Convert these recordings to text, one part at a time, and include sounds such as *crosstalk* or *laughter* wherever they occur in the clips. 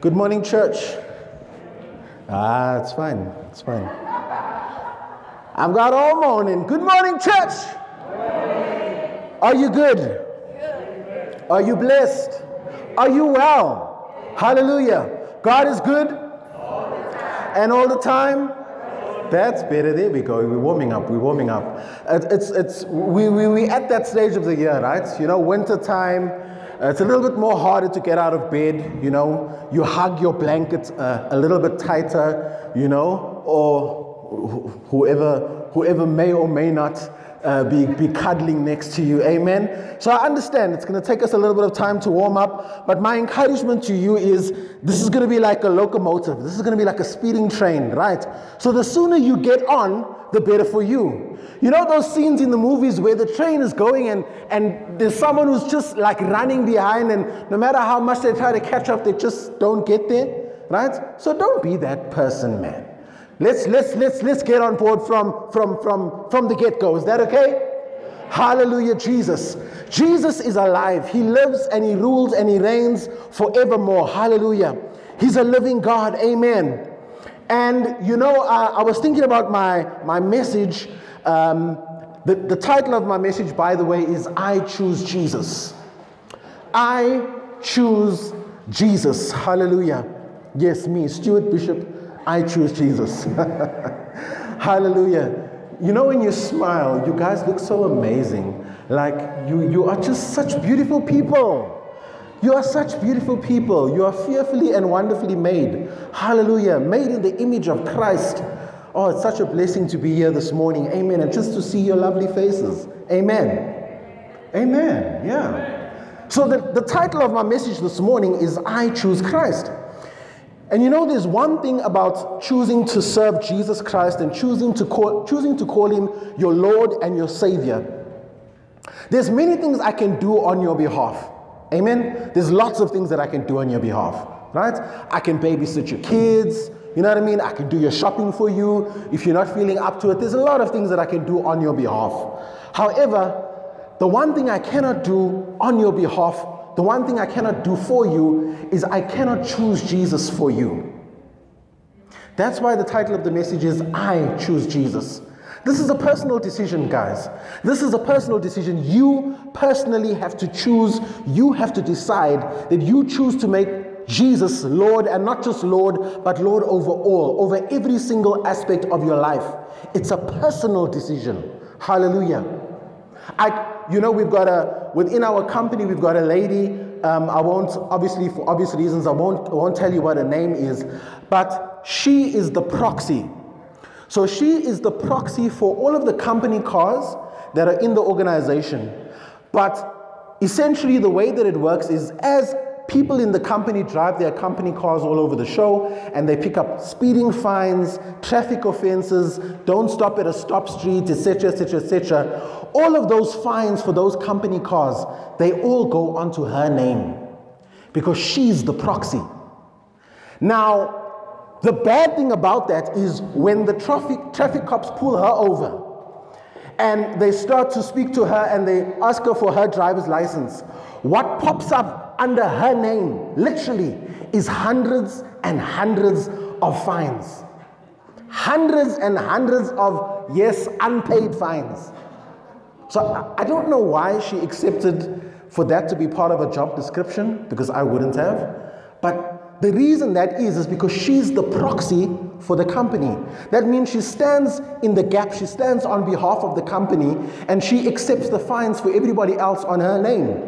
Good morning, church. Ah, it's fine. It's fine. I've got all morning. Good morning, church. Are you good? Are you blessed? Are you well? Hallelujah. God is good. And all the time. That's better. There we go. We're warming up. We're warming up. It's, it's, we, we, we at that stage of the year, right? You know, winter time. It's a little bit more harder to get out of bed, you know. You hug your blanket uh, a little bit tighter, you know, or wh- whoever, whoever may or may not uh, be, be cuddling next to you. Amen. So I understand it's going to take us a little bit of time to warm up, but my encouragement to you is this is going to be like a locomotive. This is going to be like a speeding train, right? So the sooner you get on, the better for you. You know those scenes in the movies where the train is going and, and there's someone who's just like running behind, and no matter how much they try to catch up, they just don't get there, right? So don't be that person, man. Let's, let's, let's, let's get on board from, from, from, from the get go. Is that okay? Hallelujah, Jesus. Jesus is alive. He lives and He rules and He reigns forevermore. Hallelujah. He's a living God. Amen. And you know, I, I was thinking about my, my message. Um, the, the title of my message, by the way, is I Choose Jesus. I choose Jesus. Hallelujah. Yes, me, Stuart Bishop. I choose Jesus. *laughs* Hallelujah. You know, when you smile, you guys look so amazing. Like, you, you are just such beautiful people. You are such beautiful people. You are fearfully and wonderfully made. Hallelujah. Made in the image of Christ. Oh, it's such a blessing to be here this morning. Amen. And just to see your lovely faces. Amen. Amen. Yeah. So, the, the title of my message this morning is I Choose Christ. And you know, there's one thing about choosing to serve Jesus Christ and choosing to call, choosing to call him your Lord and your Savior. There's many things I can do on your behalf. Amen. There's lots of things that I can do on your behalf, right? I can babysit your kids. You know what I mean? I can do your shopping for you. If you're not feeling up to it, there's a lot of things that I can do on your behalf. However, the one thing I cannot do on your behalf the one thing I cannot do for you is I cannot choose Jesus for you. That's why the title of the message is I Choose Jesus. This is a personal decision, guys. This is a personal decision. You personally have to choose, you have to decide that you choose to make Jesus Lord, and not just Lord, but Lord over all, over every single aspect of your life. It's a personal decision. Hallelujah. I, you know, we've got a, within our company, we've got a lady. Um, I won't, obviously, for obvious reasons, I won't, I won't tell you what her name is, but she is the proxy. So she is the proxy for all of the company cars that are in the organization. But essentially, the way that it works is as people in the company drive their company cars all over the show and they pick up speeding fines, traffic offenses, don't stop at a stop street, etc., etc., etc. All of those fines for those company cars, they all go onto her name because she's the proxy. Now, the bad thing about that is when the traffic, traffic cops pull her over and they start to speak to her and they ask her for her driver's license, what pops up under her name, literally, is hundreds and hundreds of fines. Hundreds and hundreds of, yes, unpaid fines. So I don't know why she accepted for that to be part of a job description, because I wouldn't have. But the reason that is, is because she's the proxy for the company. That means she stands in the gap, she stands on behalf of the company, and she accepts the fines for everybody else on her name.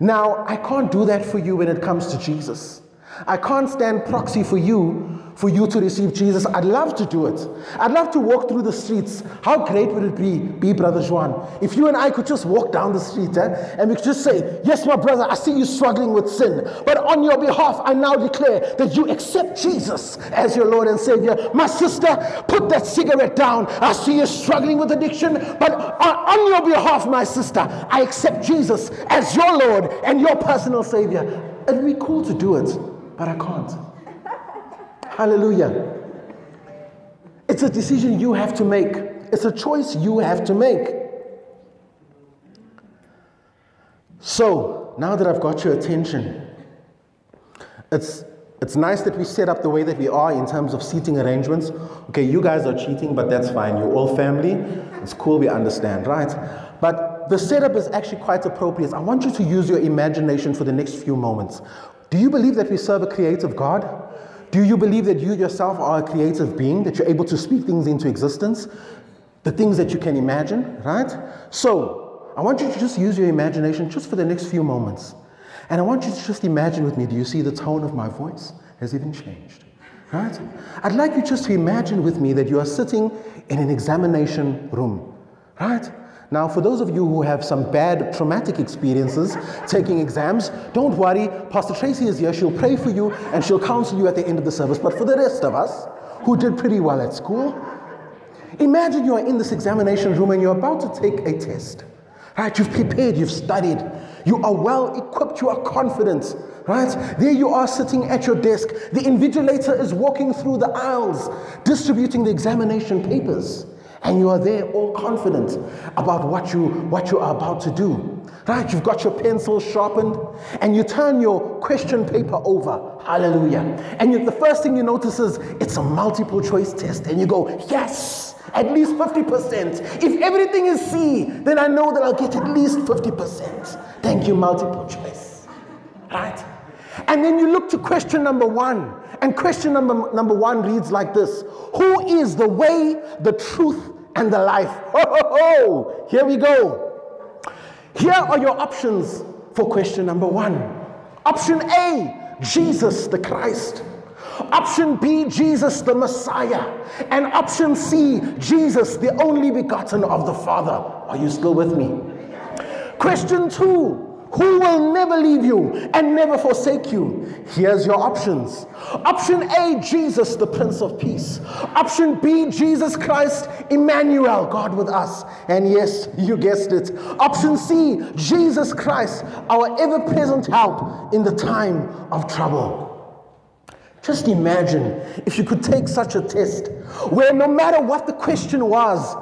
Now, I can't do that for you when it comes to Jesus. I can't stand proxy for you for you to receive Jesus. I'd love to do it. I'd love to walk through the streets. How great would it be, be Brother Juan, if you and I could just walk down the street eh, and we could just say, Yes, my brother, I see you struggling with sin, but on your behalf, I now declare that you accept Jesus as your Lord and Savior. My sister, put that cigarette down. I see you struggling with addiction, but on your behalf, my sister, I accept Jesus as your Lord and your personal Savior. It'd be cool to do it, but I can't. Hallelujah. It's a decision you have to make, it's a choice you have to make. So, now that I've got your attention, It's, it's nice that we set up the way that we are in terms of seating arrangements. Okay, you guys are cheating, but that's fine. You're all family. It's cool, we understand, right? But the setup is actually quite appropriate. I want you to use your imagination for the next few moments. Do you believe that we serve a creative God? Do you believe that you yourself are a creative being, that you're able to speak things into existence? The things that you can imagine, right? So, I want you to just use your imagination just for the next few moments. And I want you to just imagine with me do you see the tone of my voice has even changed? Right? I'd like you just to imagine with me that you are sitting in an examination room. Right? Now, for those of you who have some bad traumatic experiences taking exams, don't worry. Pastor Tracy is here. She'll pray for you and she'll counsel you at the end of the service. But for the rest of us who did pretty well at school, imagine you are in this examination room and you're about to take a test. Right? You've prepared, you've studied, you are well equipped, you are confident. Right? There you are sitting at your desk. The invigilator is walking through the aisles, distributing the examination papers. And you are there all confident about what you, what you are about to do. Right? You've got your pencil sharpened and you turn your question paper over. Hallelujah. And you, the first thing you notice is it's a multiple choice test. And you go, yes, at least 50%. If everything is C, then I know that I'll get at least 50%. Thank you, multiple choice. Right? And then you look to question number one. And question number, number one reads like this Who is the way, the truth, and the life? Ho, ho, ho. Here we go. Here are your options for question number one. Option A, Jesus the Christ. Option B, Jesus the Messiah. And option C, Jesus the only begotten of the Father. Are you still with me? Question two, who will never leave you and never forsake you. Here's your options. Option A, Jesus, the Prince of Peace. Option B, Jesus Christ, Emmanuel, God with us. And yes, you guessed it. Option C, Jesus Christ, our ever present help in the time of trouble. Just imagine if you could take such a test where no matter what the question was,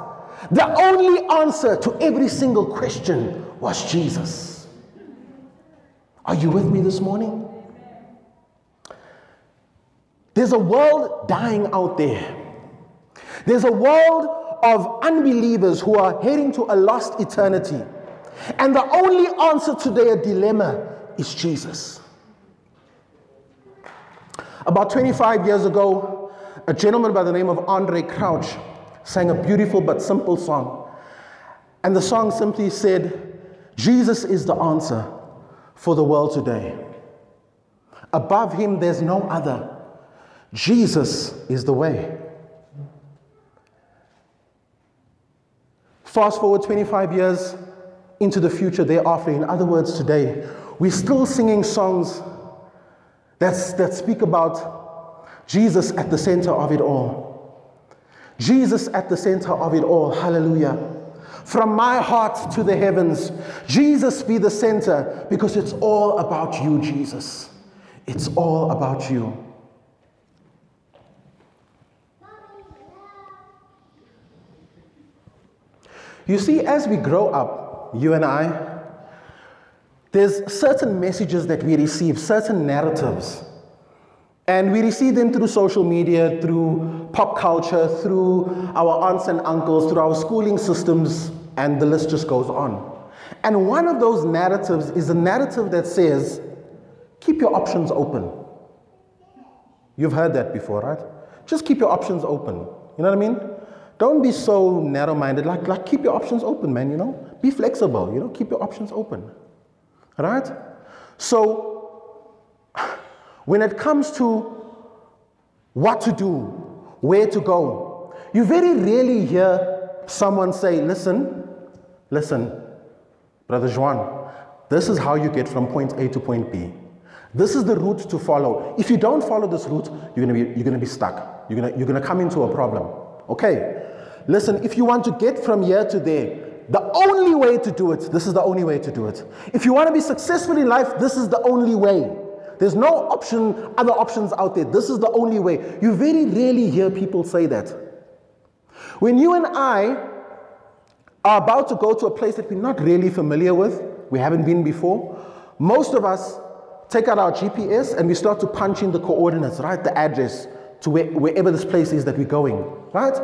the only answer to every single question was Jesus. Are you with me this morning? There's a world dying out there. There's a world of unbelievers who are heading to a lost eternity. And the only answer to their dilemma is Jesus. About 25 years ago, a gentleman by the name of Andraé Crouch sang a beautiful but simple song. And the song simply said, Jesus is the answer for the world today. Above him, there's no other. Jesus is the way. Fast forward 25 years into the future thereafter. In other words, today, we're still singing songs that's, that speak about Jesus at the center of it all. Jesus at the center of it all. Hallelujah from my heart to the heavens. Jesus be the center because it's all about you, Jesus. It's all about you. You see, as we grow up, you and I, there's certain messages that we receive, certain narratives. And we receive them through social media, through pop culture, through our aunts and uncles, through our schooling systems, and the list just goes on. And one of those narratives is a narrative that says, keep your options open. You've heard that before, right? Just keep your options open. You know what I mean? Don't be so narrow minded. Like, like, keep your options open, man, you know? Be flexible, you know? Keep your options open. Right? So, when it comes to what to do, where to go, you very rarely hear someone say, listen, Listen, Brother Juan, this is how you get from point A to point B. This is the route to follow. If you don't follow this route, you're gonna be, you're gonna be stuck. You're gonna, you're gonna come into a problem. Okay? Listen, if you want to get from here to there, the only way to do it, this is the only way to do it. If you want to be successful in life, this is the only way. There's no option, other options out there. This is the only way. You very rarely hear people say that. When you and I are about to go to a place that we're not really familiar with, we haven't been before, most of us take out our GPS and we start to punch in the coordinates, right? The address to where, wherever this place is that we're going, right?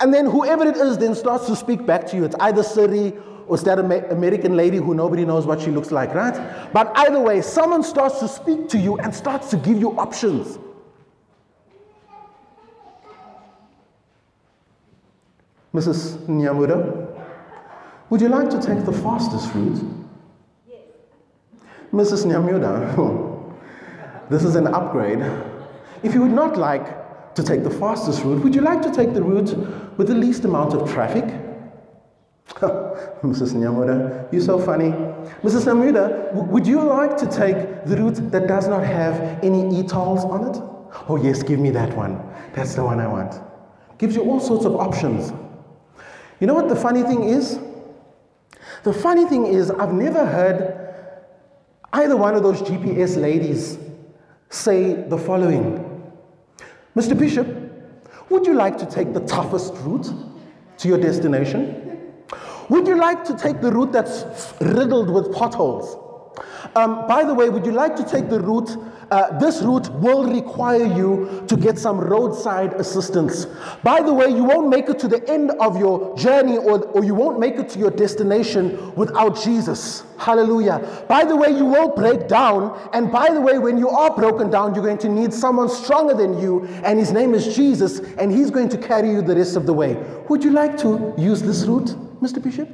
And then whoever it is then starts to speak back to you. It's either Siri or it's that American lady who nobody knows what she looks like, right? But either way, someone starts to speak to you and starts to give you options. Mrs. Nyamura, would you like to take the fastest route? Yes. Mrs. Nyamura, *laughs* this is an upgrade. If you would not like to take the fastest route, would you like to take the route with the least amount of traffic? *laughs* Mrs. Nyamura, you're so funny. Mrs. Nyamura, w- would you like to take the route that does not have any e-tolls on it? Oh, yes, give me that one. That's the one I want. Gives you all sorts of options. You know what the funny thing is? The funny thing is, I've never heard either one of those GPS ladies say the following Mr. Bishop, would you like to take the toughest route to your destination? Would you like to take the route that's riddled with potholes? Um, by the way, would you like to take the route? Uh, this route will require you to get some roadside assistance. By the way, you won't make it to the end of your journey or, or you won't make it to your destination without Jesus. Hallelujah. By the way, you will break down. And by the way, when you are broken down, you're going to need someone stronger than you. And his name is Jesus. And he's going to carry you the rest of the way. Would you like to use this route, Mr. Bishop?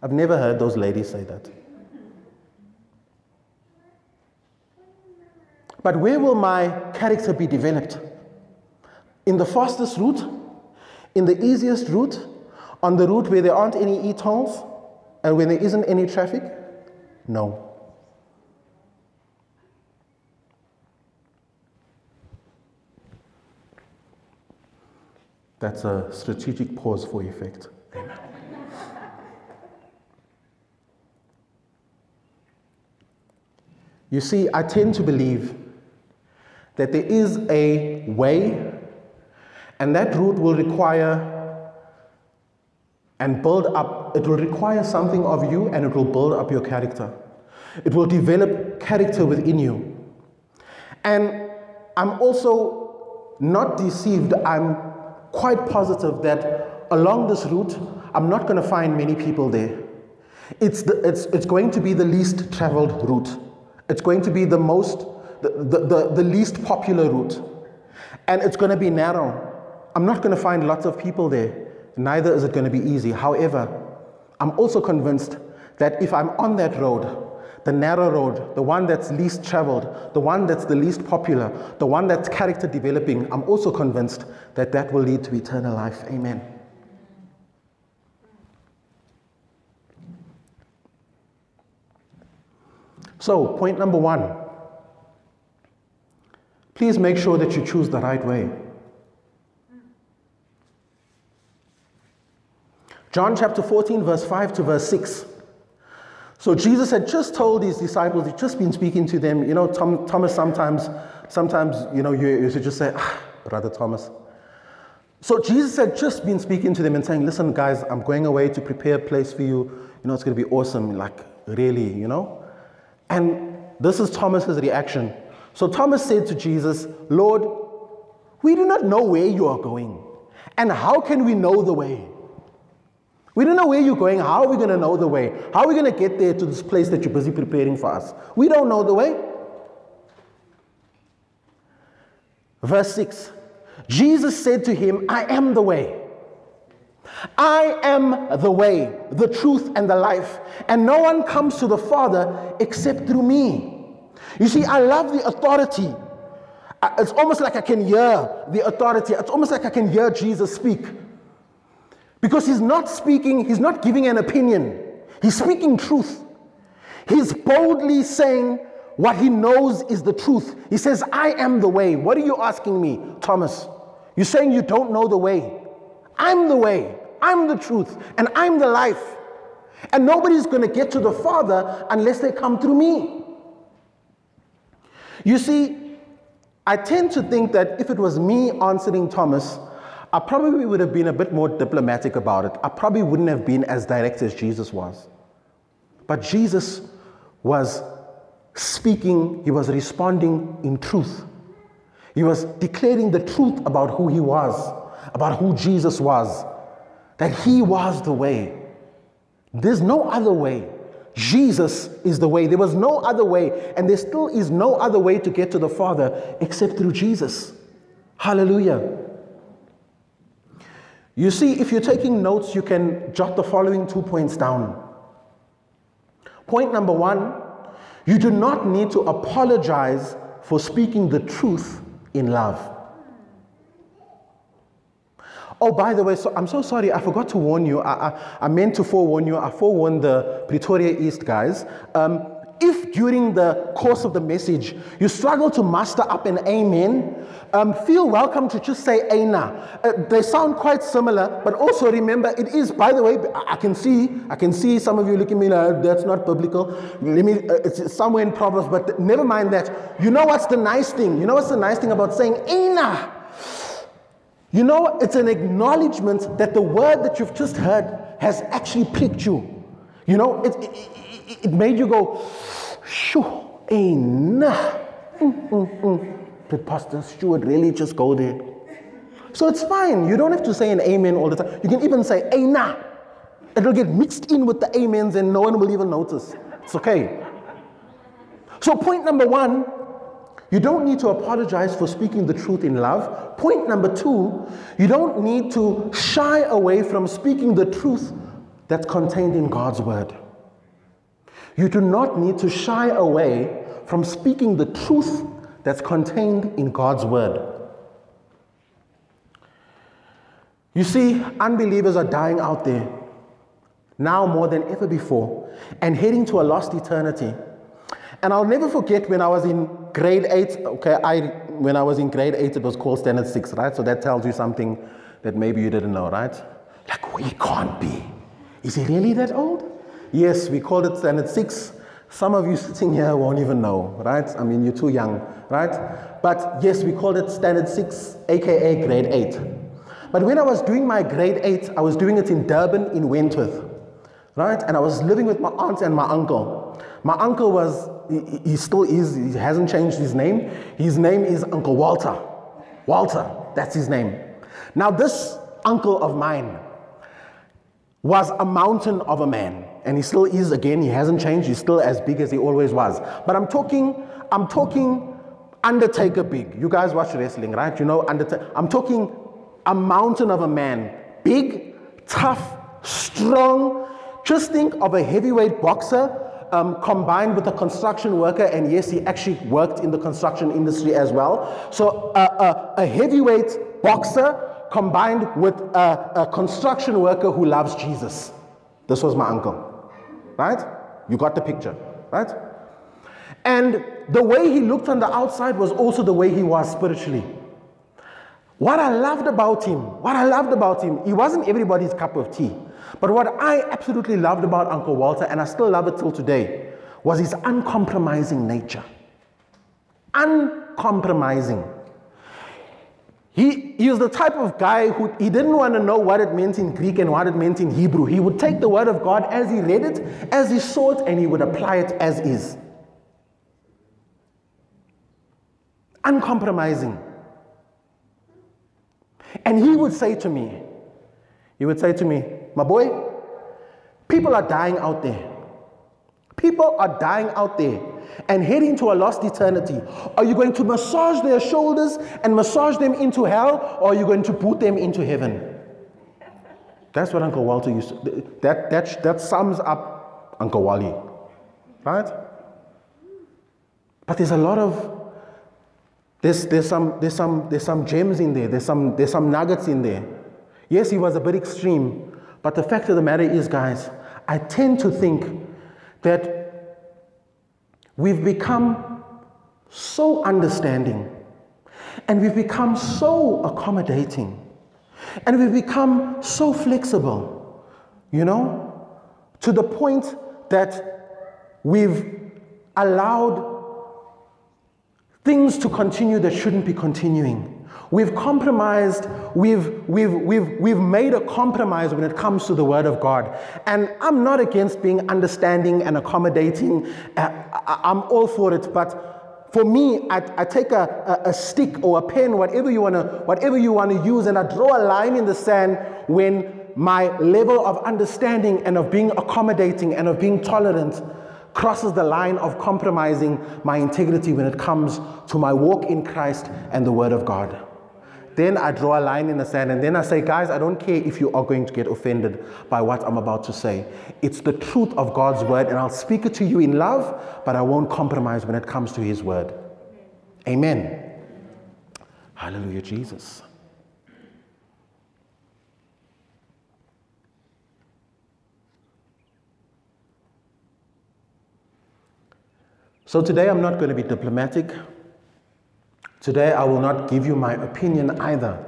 I've never heard those ladies say that. But where will my character be developed? In the fastest route? In the easiest route? On the route where there aren't any e-tolls? And when there isn't any traffic? No. That's a strategic pause for effect. You see, I tend to believe that there is a way, and that route will require and build up, it will require something of you and it will build up your character. It will develop character within you. And I'm also not deceived, I'm quite positive that along this route, I'm not going to find many people there. It's, the, it's, it's going to be the least traveled route. It's going to be the most the, the, the, least popular route. And it's going to be narrow. I'm not going to find lots of people there. Neither is it going to be easy. However, I'm also convinced that if I'm on that road, the narrow road, the one that's least traveled, the one that's the least popular, the one that's character developing, I'm also convinced that that will lead to eternal life. Amen. So, point number one Please make sure that you choose the right way. John chapter 14, verse 5 to verse 6. So Jesus had just told his disciples, he'd just been speaking to them. You know, Tom, Thomas sometimes, sometimes, you know, you, you just say, ah, Brother Thomas. So Jesus had just been speaking to them and saying, listen, guys, I'm going away to prepare a place for you. You know, it's going to be awesome, like, really, you know? And this is Thomas's reaction. So Thomas said to Jesus, Lord, we do not know where you are going. And how can we know the way? We don't know where you're going. How are we going to know the way? How are we going to get there to this place that you're busy preparing for us? We don't know the way. Verse 6 Jesus said to him, I am the way. I am the way, the truth, and the life. And no one comes to the Father except through me. You see, I love the authority. Uh, it's almost like I can hear the authority. It's almost like I can hear Jesus speak. Because he's not speaking, he's not giving an opinion, he's speaking truth. He's boldly saying what he knows is the truth. He says, I am the way. What are you asking me, Thomas? You're saying you don't know the way. I'm the way, I'm the truth, and I'm the life. And nobody's going to get to the Father unless they come through me. You see, I tend to think that if it was me answering Thomas, I probably would have been a bit more diplomatic about it. I probably wouldn't have been as direct as Jesus was. But Jesus was speaking, he was responding in truth. He was declaring the truth about who he was, about who Jesus was, that he was the way. There's no other way. Jesus is the way. There was no other way, and there still is no other way to get to the Father except through Jesus. Hallelujah. You see, if you're taking notes, you can jot the following two points down. Point number one you do not need to apologize for speaking the truth in love. Oh, by the way, so I'm so sorry. I forgot to warn you. I, I, I meant to forewarn you. I forewarned the Pretoria East guys. Um, if during the course of the message you struggle to muster up an amen, um, feel welcome to just say Aina. Uh, they sound quite similar, but also remember it is, by the way, I can see, I can see some of you looking at me like, that's not biblical. Let me, uh, it's somewhere in Proverbs, but never mind that. You know what's the nice thing? You know what's the nice thing about saying Aina? You know, it's an acknowledgement that the word that you've just heard has actually pricked you. You know, it, it, it, made you go, shoo, enough. Mm, mm, mm. Did Pastor Stuart really just go there? So it's fine. You don't have to say an amen all the time. You can even say, Aina. It'll get mixed in with the amens and no one will even notice. It's okay. So, point number one, you don't need to apologize for speaking the truth in love. Point number two, you don't need to shy away from speaking the truth that's contained in God's word. You do not need to shy away from speaking the truth that's contained in God's word. You see, unbelievers are dying out there now more than ever before and heading to a lost eternity. And I'll never forget when I was in grade eight. Okay, I when I was in grade eight, it was called standard six, right? So that tells you something that maybe you didn't know, right? Like we can't be. Is he really that old? Yes, we called it standard six. Some of you sitting here won't even know, right? I mean, you're too young, right? But yes, we called it standard six, aka grade eight. But when I was doing my grade eight, I was doing it in Durban, in Wentworth, right? And I was living with my aunt and my uncle. My uncle was, he, he still is, he hasn't changed his name. His name is Uncle Walter. Walter, that's his name. Now, this uncle of mine was a mountain of a man and he still is again. He hasn't changed. He's still as big as he always was. But i'm talking i'm talking undertaker big. You guys watch wrestling right? You know undertaker i'm talking a mountain of a man. Big tough strong. Just think of a heavyweight boxer um, combined with a construction worker, and yes, he actually worked in the construction industry as well. So, uh, a heavyweight boxer combined with a, a construction worker who loves Jesus. This was my uncle right? You got the picture, right? And the way he looked on the outside was also the way he was spiritually. What I loved about him, what I loved about him, he wasn't everybody's cup of tea. But what I absolutely loved about Uncle Walter, and I still love it till today, was his uncompromising nature. Uncompromising. He, he was the type of guy who he didn't want to know what it meant in Greek and what it meant in Hebrew. He would take the word of God as he read it, as he saw it, and he would apply it as is. Uncompromising. And he would say to me, he would say to me, my boy, people are dying out there. People are dying out there and heading to a lost eternity? Are you going to massage their shoulders and massage them into hell, or are you going to put them into heaven? That's what Uncle Walter used to, that, that, that sums up Uncle Wally, right? But there's a lot of, there's, there's, some, there's, some, there's some gems in there, there's some, there's some nuggets in there. Yes, he was a bit extreme, but the fact of the matter is, guys, I tend to think that We've become so understanding and we've become so accommodating and we've become so flexible, you know, to the point that we've allowed things to continue that shouldn't be continuing. We've compromised, we've, we've, we've, we've made a compromise when it comes to the Word of God. And I'm not against being understanding and accommodating, uh, I, am all for it. But for me, I, I take a, a, a, stick or a pen, whatever you want to whatever you want to use, and I draw a line in the sand when my level of understanding and of being accommodating and of being tolerant crosses the line of compromising my integrity when it comes to my walk in Christ and the Word of God. Then I draw a line in the sand and then I say, guys, I don't care if you are going to get offended by what I'm about to say. It's the truth of God's Word, and I'll speak it to you in love, but I won't compromise when it comes to His Word. Amen. Hallelujah, Jesus. So today I'm not going to be diplomatic. Today I will not give you my opinion either.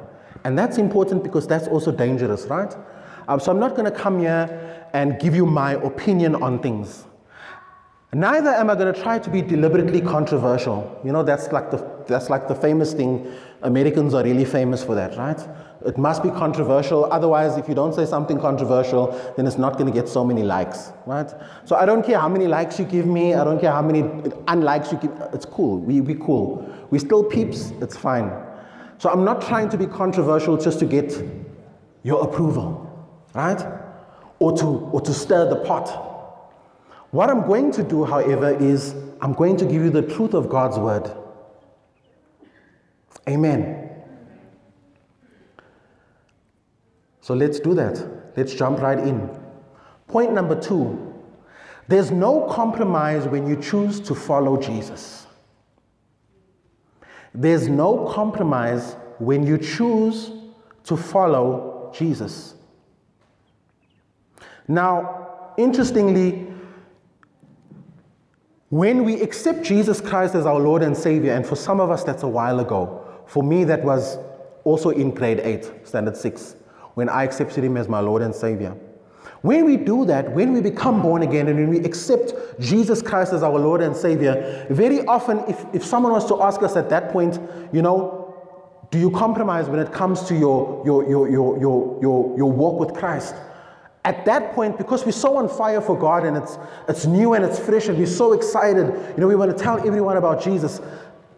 And that's important because that's also dangerous, right? Um, so I'm not going to come here and give you my opinion on things. Neither am I going to try to be deliberately controversial. You know, that's like the, that's like the famous thing. Americans are really famous for that, right? It must be controversial. Otherwise, if you don't say something controversial, then it's not going to get so many likes, right? So I don't care how many likes you give me. I don't care how many unlikes you give. It's cool. We, we cool. We still peeps. It's fine. So I'm not trying to be controversial just to get your approval, right? Or to, or to stir the pot. What I'm going to do, however, is I'm going to give you the truth of God's word. Amen. So let's do that. Let's jump right in. Point number two there's no compromise when you choose to follow Jesus. There's no compromise when you choose to follow Jesus. Now, interestingly, when we accept Jesus Christ as our Lord and Savior, and for some of us that's a while ago, for me that was also in grade 8, standard 6 when I accepted Him as my Lord and Savior. When we do that, when we become born again and when we accept Jesus Christ as our Lord and Savior, very often, if, if someone was to ask us at that point, you know, do you compromise when it comes to your, your, your, your, your, your, your walk with Christ? At that point, because we're so on fire for God and it's, it's new and it's fresh and we're so excited, you know, we want to tell everyone about Jesus,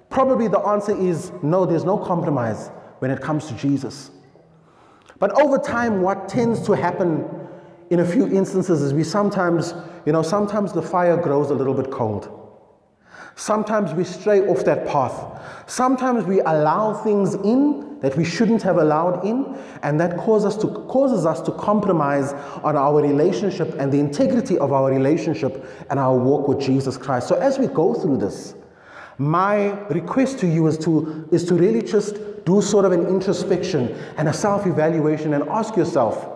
probably the answer is no, there's no compromise when it comes to Jesus. But over time, what tends to happen in a few instances is we sometimes, you know, sometimes the fire grows a little bit cold. Sometimes we stray off that path. Sometimes we allow things in that we shouldn't have allowed in, and that causes us to, causes us to compromise on our relationship and the integrity of our relationship and our walk with Jesus Christ. So as we go through this, my request to you is to, is to really just do sort of an introspection and a self evaluation and ask yourself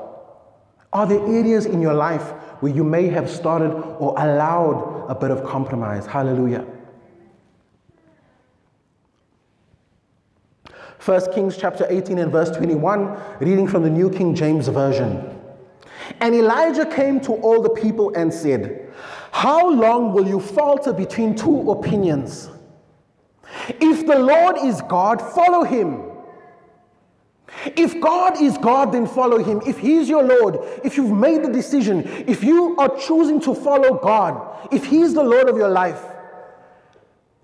are there areas in your life where you may have started or allowed a bit of compromise? Hallelujah. 1 Kings chapter 18 and verse 21, reading from the New King James Version. And Elijah came to all the people and said, How long will you falter between two opinions? If the Lord is God, follow him. If God is God, then follow him. If he's your Lord, if you've made the decision, if you are choosing to follow God, if he's the Lord of your life,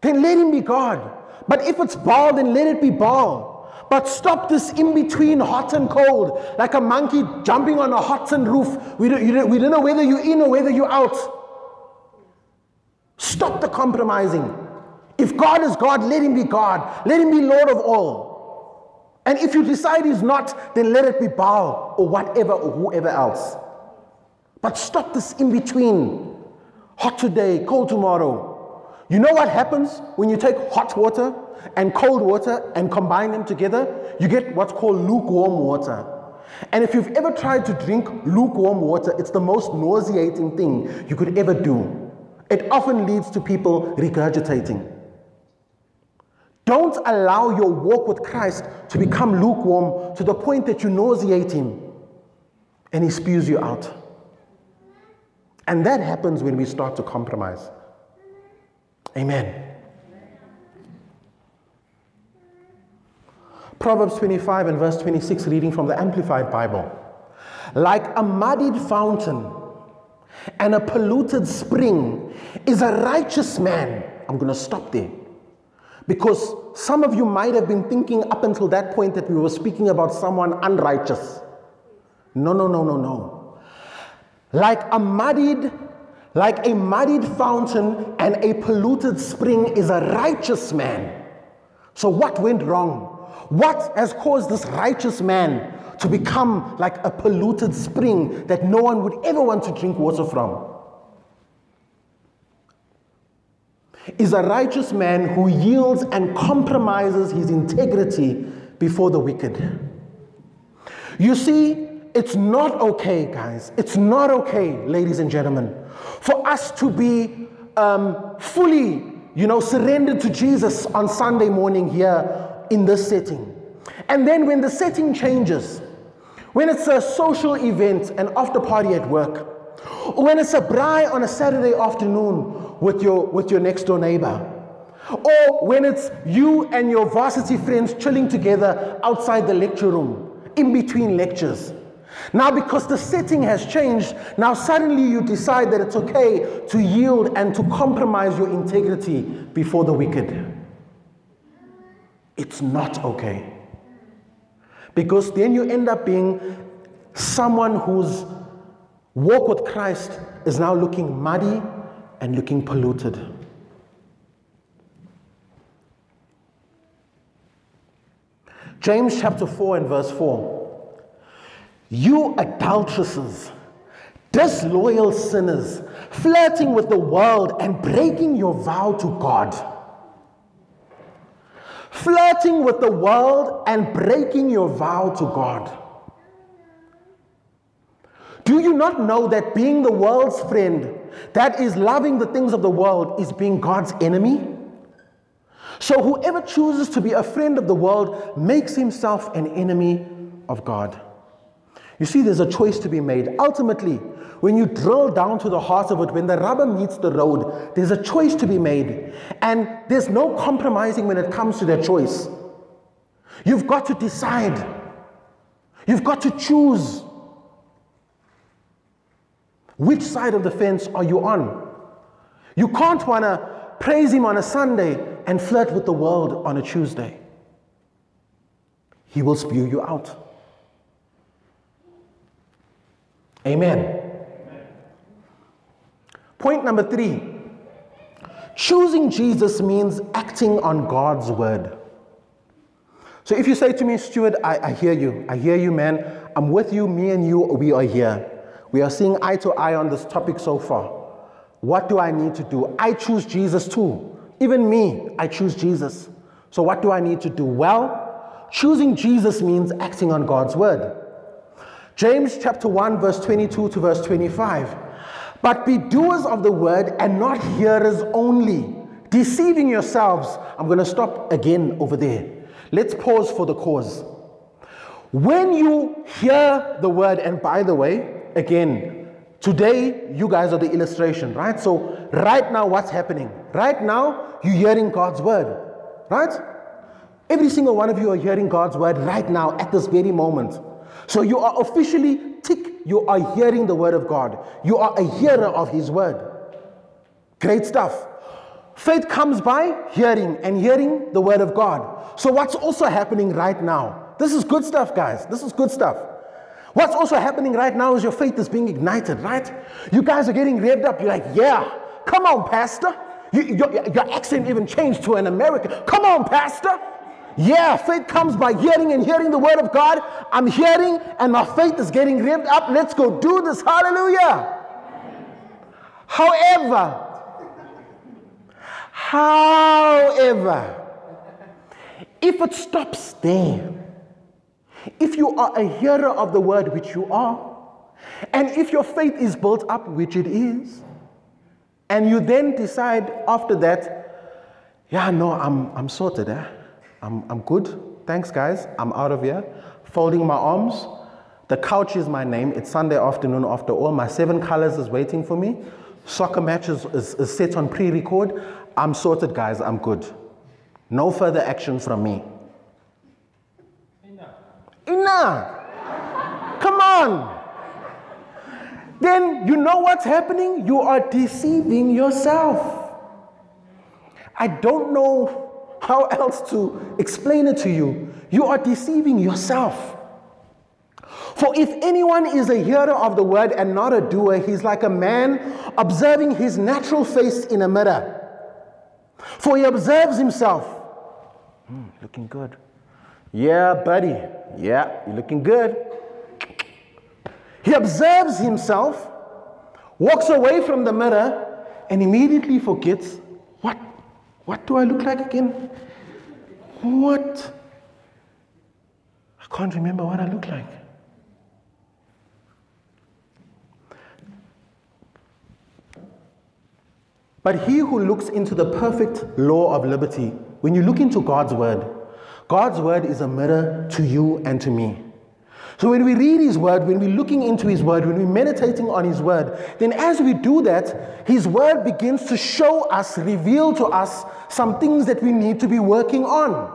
then let him be God. But if it's Baal, then let it be Baal. But stop this in between hot and cold, like a monkey jumping on a hot and roof. We don't, don't, we don't know whether you're in or whether you're out. Stop the compromising. If God is God, let him be God. Let him be Lord of all. And if you decide he's not, then let it be Baal or whatever or whoever else. But stop this in between. Hot today, cold tomorrow. You know what happens when you take hot water and cold water and combine them together? You get what's called lukewarm water. And if you've ever tried to drink lukewarm water, it's the most nauseating thing you could ever do. It often leads to people regurgitating. Don't allow your walk with Christ to become lukewarm to the point that you nauseate him and he spews you out. And that happens when we start to compromise. Amen. Proverbs 25 and verse 26, reading from the Amplified Bible. Like a muddied fountain and a polluted spring is a righteous man. I'm going to stop there. Because some of you might have been thinking up until that point that we were speaking about someone unrighteous. No, no, no, no, no. Like a muddied, like a muddied fountain and a polluted spring is a righteous man. So what went wrong? What has caused this righteous man to become like a polluted spring that no one would ever want to drink water from? Is a righteous man who yields and compromises his integrity before the wicked. You see, it's not okay, guys. It's not okay, ladies and gentlemen, for us to be um, fully, you know, surrendered to Jesus on Sunday morning here in this setting. And then when the setting changes, when it's a social event, an after party at work, or when it's a braai on a Saturday afternoon with your, with your next door neighbor, or when it's you and your varsity friends chilling together outside the lecture room, in between lectures. Now, because the setting has changed, now suddenly you decide that it's okay to yield and to compromise your integrity before the wicked. It's not okay. Because then you end up being someone whose walk with Christ is now looking muddy and looking polluted. James chapter 4 and verse 4. You adulteresses, disloyal sinners, flirting with the world and breaking your vow to God flirting with the world and breaking your vow to God. Do you not know that being the world's friend, that is loving the things of the world, is being God's enemy? So whoever chooses to be a friend of the world makes himself an enemy of God. You see, there's a choice to be made. Ultimately, when you drill down to the heart of it, when the rubber meets the road, there's a choice to be made. And there's no compromising when it comes to that choice. You've got to decide, you've got to choose. Which side of the fence are you on? You can't want to praise Him on a Sunday and flirt with the world on a Tuesday. He will spew you out. Amen. Point number three choosing Jesus means acting on God's word. So if you say to me, Stuart, I, I hear you, I hear you, man, I'm with you, me and you, we are here. We are seeing eye to eye on this topic so far. What do I need to do? I choose Jesus too. Even me, I choose Jesus. So what do I need to do? Well, choosing Jesus means acting on God's word. James chapter 1, verse 22 to verse 25. But be doers of the word and not hearers only, deceiving yourselves. I'm going to stop again over there. Let's pause for the cause. When you hear the word, and by the way, again, today you guys are the illustration, right? So, right now, what's happening? Right now, you're hearing God's word, right? Every single one of you are hearing God's word right now at this very moment. So you are officially tick, you are hearing the word of God. You are a hearer of his word. Great stuff. Faith comes by hearing and hearing the word of God. So what's also happening right now? This is good stuff, guys. This is good stuff. What's also happening right now is your faith is being ignited, right? You guys are getting revved up. You're like, yeah, come on, Pastor. You, your, your accent even changed to an American. Come on, Pastor. Yeah, faith comes by hearing and hearing the word of God. I'm hearing and my faith is getting revved up. Let's go do this. Hallelujah. However, however, if it stops there, if you are a hearer of the word, which you are, and if your faith is built up, which it is, and you then decide after that, yeah, no, I'm, I'm sorted, eh? I'm, I'm good. Thanks, guys. I'm out of here. Folding my arms. The couch is my name. It's Sunday afternoon after all. My seven colors is waiting for me. Soccer match is, is, is set on pre record. I'm sorted, guys. I'm good. No further action from me. Enough. Come on. Then you know what's happening? You are deceiving yourself. I don't know how else to explain it to you. You are deceiving yourself. For if anyone is a hearer of the word and not a doer, he's like a man observing his natural face in a mirror. For he observes himself. Hmm, looking good. Yeah, buddy. Yeah, you're looking good. He observes himself, walks away from the mirror, and immediately forgets what? What do I look like again? What? I can't remember what I look like. But he who looks into the perfect law of liberty, when you look into God's word, God's word is a mirror to you and to me. So when we read His Word, when we're looking into His Word, when we're meditating on His Word, then as we do that, His Word begins to show us, reveal to us some things that we need to be working on.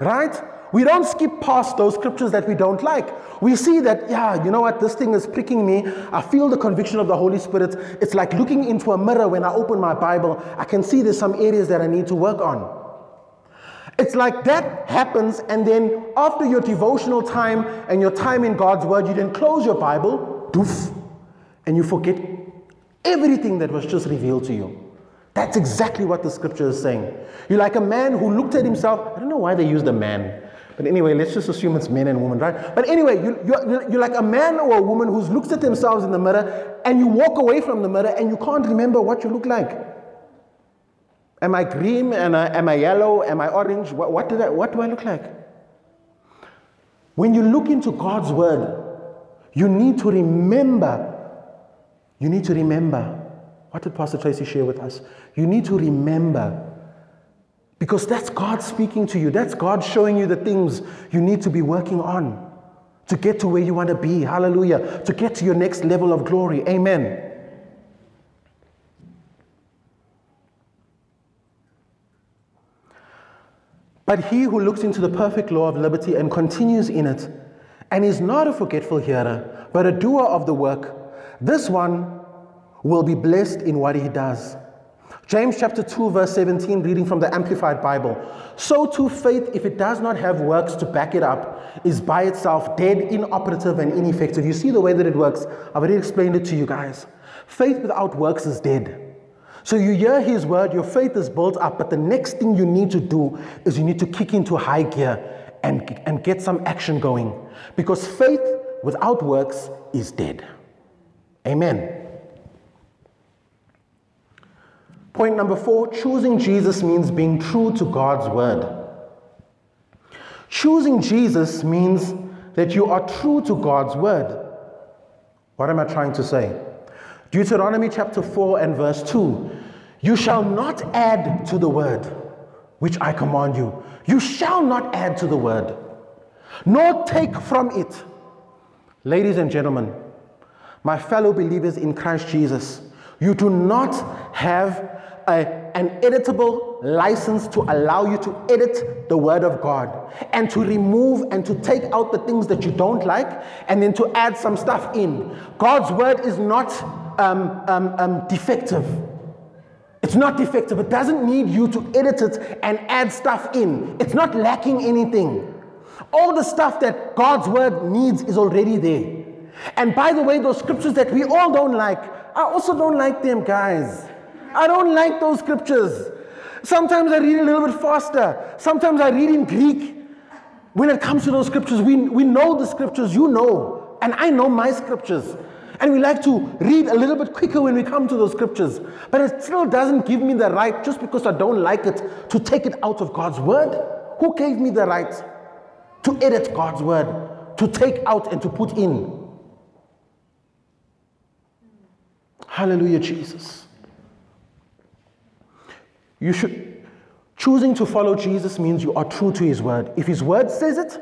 Right? We don't skip past those scriptures that we don't like. We see that, yeah, you know what, this thing is pricking me. I feel the conviction of the Holy Spirit. It's like looking into a mirror when I open my Bible. I can see there's some areas that I need to work on. It's like that happens, and then after your devotional time and your time in God's Word, you then close your Bible, doof, and you forget everything that was just revealed to you. That's exactly what the scripture is saying. You're like a man who looked at himself. I don't know why they used a man. But anyway, let's just assume it's men and women, right? But anyway, you, you're, you're like a man or a woman who's looked at themselves in the mirror and you walk away from the mirror and you can't remember what you look like. Am I green? Am I, am I yellow? Am I orange? What, what, did I, what do I look like? When you look into God's word, you need to remember. You need to remember. What did Pastor Tracy share with us? You need to remember. Because that's God speaking to you. That's God showing you the things you need to be working on to get to where you want to be. Hallelujah. To get to your next level of glory. Amen. But he who looks into the perfect law of liberty and continues in it, and is not a forgetful hearer, but a doer of the work, this one will be blessed in what he does. James chapter 2, verse 17, reading from the Amplified Bible. So too, faith, if it does not have works to back it up, is by itself dead, inoperative, and ineffective. You see the way that it works? I've already explained it to you guys. Faith without works is dead. So you hear his word, your faith is built up, but the next thing you need to do is you need to kick into high gear and, and get some action going. Because faith without works is dead. Amen. Point number four choosing Jesus means being true to God's word. Choosing Jesus means that you are true to God's word. What am I trying to say? Deuteronomy chapter 4 and verse 2 You shall not add to the word which I command you. You shall not add to the word, nor take from it. Ladies and gentlemen, my fellow believers in Christ Jesus, you do not have a, an editable license to allow you to edit the Word of God and to remove and to take out the things that you don't like and then to add some stuff in. God's Word is not um, um, um, defective. It's not defective. It doesn't need you to edit it and add stuff in. It's not lacking anything. All the stuff that God's word needs is already there. And by the way, those scriptures that we all don't like, I also don't like them, guys. I don't like those scriptures. Sometimes I read a little bit faster. Sometimes I read in Greek. When it comes to those scriptures, we, we know the scriptures, you know, and I know my scriptures. And we like to read a little bit quicker when we come to those scriptures. But it still doesn't give me the right, just because I don't like it, to take it out of God's word. Who gave me the right to edit God's word, to take out and to put in? Hallelujah, Jesus. You should, choosing to follow Jesus means you are true to his word. If his word says it,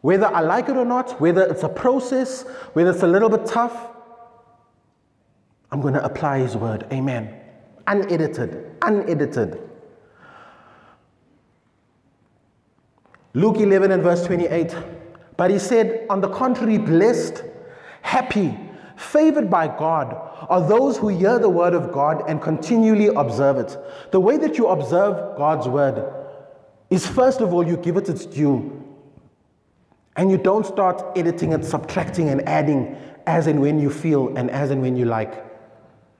whether I like it or not, whether it's a process, whether it's a little bit tough, I'm going to apply His word. Amen. Unedited. Unedited. Luke 11 and verse 28. But he said, on the contrary, blessed, happy, favored by God are those who hear the word of God and continually observe it. The way that you observe God's word is first of all, you give it its due. And you don't start editing and subtracting, and adding as and when you feel and as and when you like.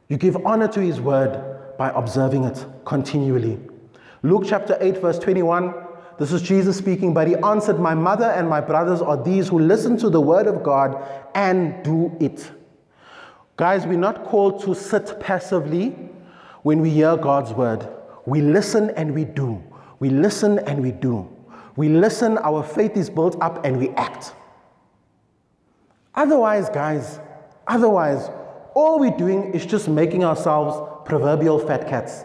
You give honor to his word by observing it continually. Luke chapter 8, verse 21 this is Jesus speaking, but he answered, My mother and my brothers are these who listen to the word of God and do it. Guys, we're not called to sit passively when we hear God's word. We listen and we do. We listen and we do. We listen, our faith is built up, and we act. Otherwise, guys, otherwise, all we're doing is just making ourselves proverbial fat cats.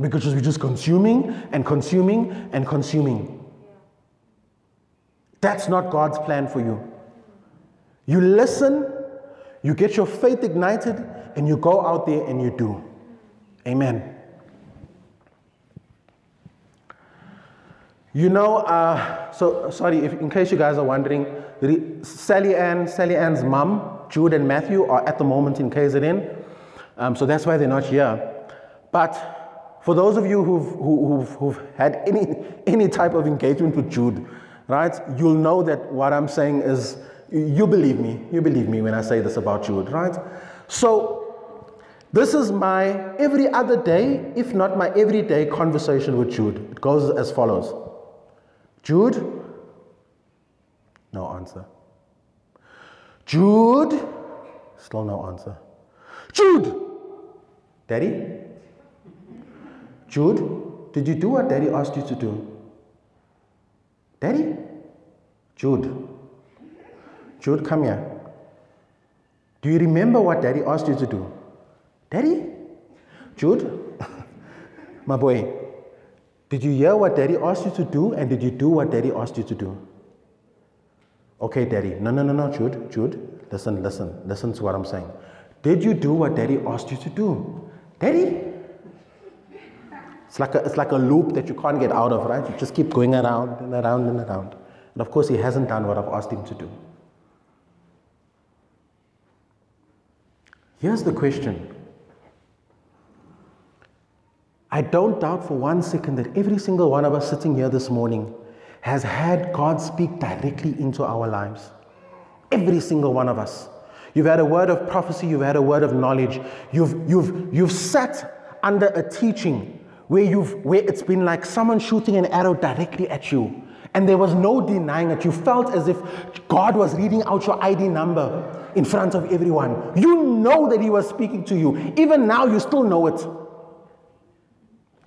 Because we're just consuming and consuming and consuming. That's not God's plan for you. You listen, you get your faith ignited, and you go out there and you do. Amen. You know, uh, so sorry, if, in case you guys are wondering, Sally Ann, Sally Ann's mom, Jude and Matthew are at the moment in KZN, um, so that's why they're not here. But for those of you who've, who've, who've had any, *laughs* any type of engagement with Jude, right, you'll know that what I'm saying is, you believe me, you believe me when I say this about Jude, right? So, this is my every other day, if not my everyday conversation with Jude. It goes as follows Jude, no answer. Jude, still no answer. Jude, Daddy, Jude, did you do what daddy asked you to do? Daddy? Jude. Jude, come here. Do you remember what daddy asked you to do? Daddy? Jude? *laughs* My boy, did you hear what daddy asked you to do and did you do what daddy asked you to do? Okay, daddy. No, no, no, no, Jude. Jude, listen, listen, listen to what I'm saying. Did you do what daddy asked you to do? Daddy? It's like, a, it's like a loop that you can't get out of, right? You just keep going around and around and around. And of course, he hasn't done what I've asked him to do. Here's the question I don't doubt for one second that every single one of us sitting here this morning has had God speak directly into our lives. Every single one of us. You've had a word of prophecy, you've had a word of knowledge, you've, you've, you've sat under a teaching where, you've, where it's been like someone shooting an arrow directly at you. And there was no denying it. You felt as if God was reading out your ID number in front of everyone. You know that He was speaking to you. Even now, you still know it.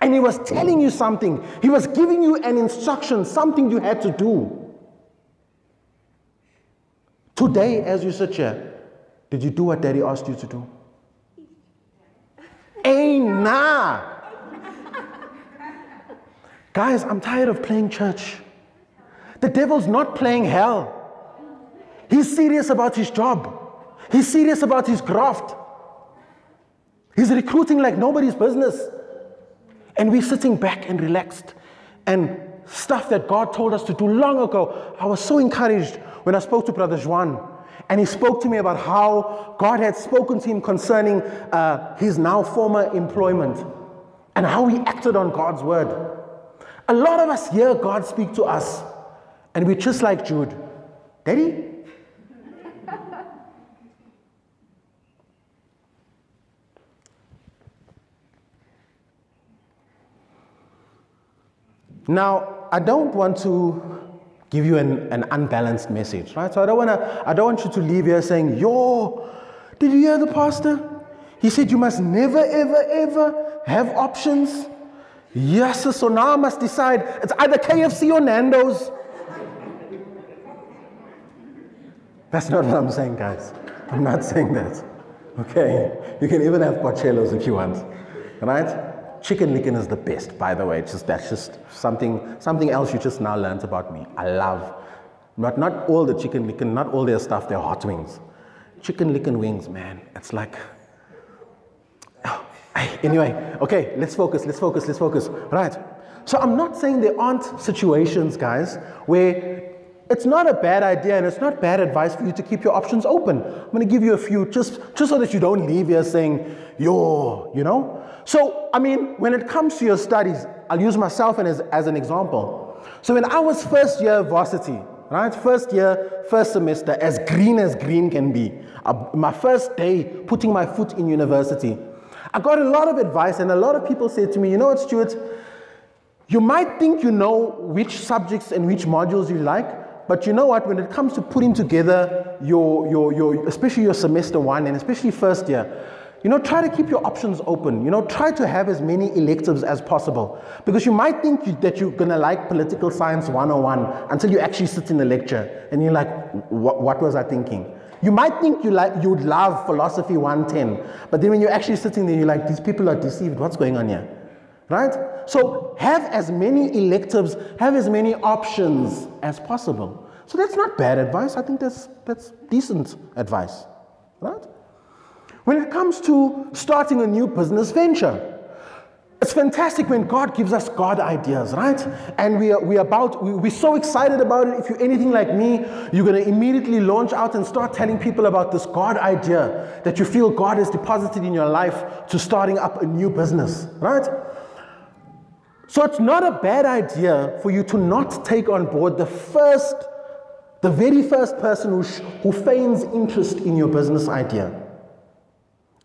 And He was telling you something, He was giving you an instruction, something you had to do. Today, as you sit here, did you do what Daddy asked you to do? *laughs* Ain't nah. Guys, I'm tired of playing church. The devil's not playing hell. He's serious about his job, he's serious about his craft. He's recruiting like nobody's business. And we're sitting back and relaxed. And stuff that God told us to do long ago. I was so encouraged when I spoke to Brother Juan. And he spoke to me about how God had spoken to him concerning uh, his now former employment and how he acted on God's word. A lot of us hear God speak to us, and we're just like Jude Daddy? Now, I don't want to give you an, an unbalanced message, right? So I don't want to I don't want you to leave here saying, Yo, did you hear the pastor? He said you must never, ever, ever have options. Yes, so now I must decide it's either KFC or Nando's. That's not what I'm saying, guys. I'm not saying that. Okay? You can even have Barcelos if you want. Right? Chicken licken is the best, by the way. It's Just that's just something something else you just now learned about me. I love not not all the chicken licken, not all their stuff, they're hot wings. Chicken licken wings, man, it's like *sighs* Anyway, okay, let's focus, let's focus, let's focus. Right. So I'm not saying there aren't situations, guys, where it's not a bad idea and it's not bad advice for you to keep your options open. I'm to give you a few just, just so that you don't leave here saying, yo, you know? So, I mean, when it comes to your studies, I'll use myself as, as an example. So, when I was first year varsity, right, first year, first semester, as green as green can be, uh, my first day putting my foot in university, I got a lot of advice, and a lot of people said to me, you know what, Stuart? You might think you know which subjects and which modules you like, but you know what? When it comes to putting together your, your, your, especially your semester one and especially first year, you know, try to keep your options open. You know, try to have as many electives as possible. Because you might think you, that you're going to like political science 101 until you actually sit in the lecture and you're like, what was I thinking? You might think you like, you'd love philosophy 110, but then when you're actually sitting there, you're like, these people are deceived. What's going on here? Right? So have as many electives, have as many options as possible. So that's not bad advice. I think that's, that's decent advice. Right? When it comes to starting a new business venture, it's fantastic when God gives us God ideas, right? And we are, we are about, we, we're so excited about it. If you're anything like me, you're going to immediately launch out and start telling people about this God idea that you feel God has deposited in your life to starting up a new business, right? So it's not a bad idea for you to not take on board the first, the very first person who, sh- who feigns interest in your business idea.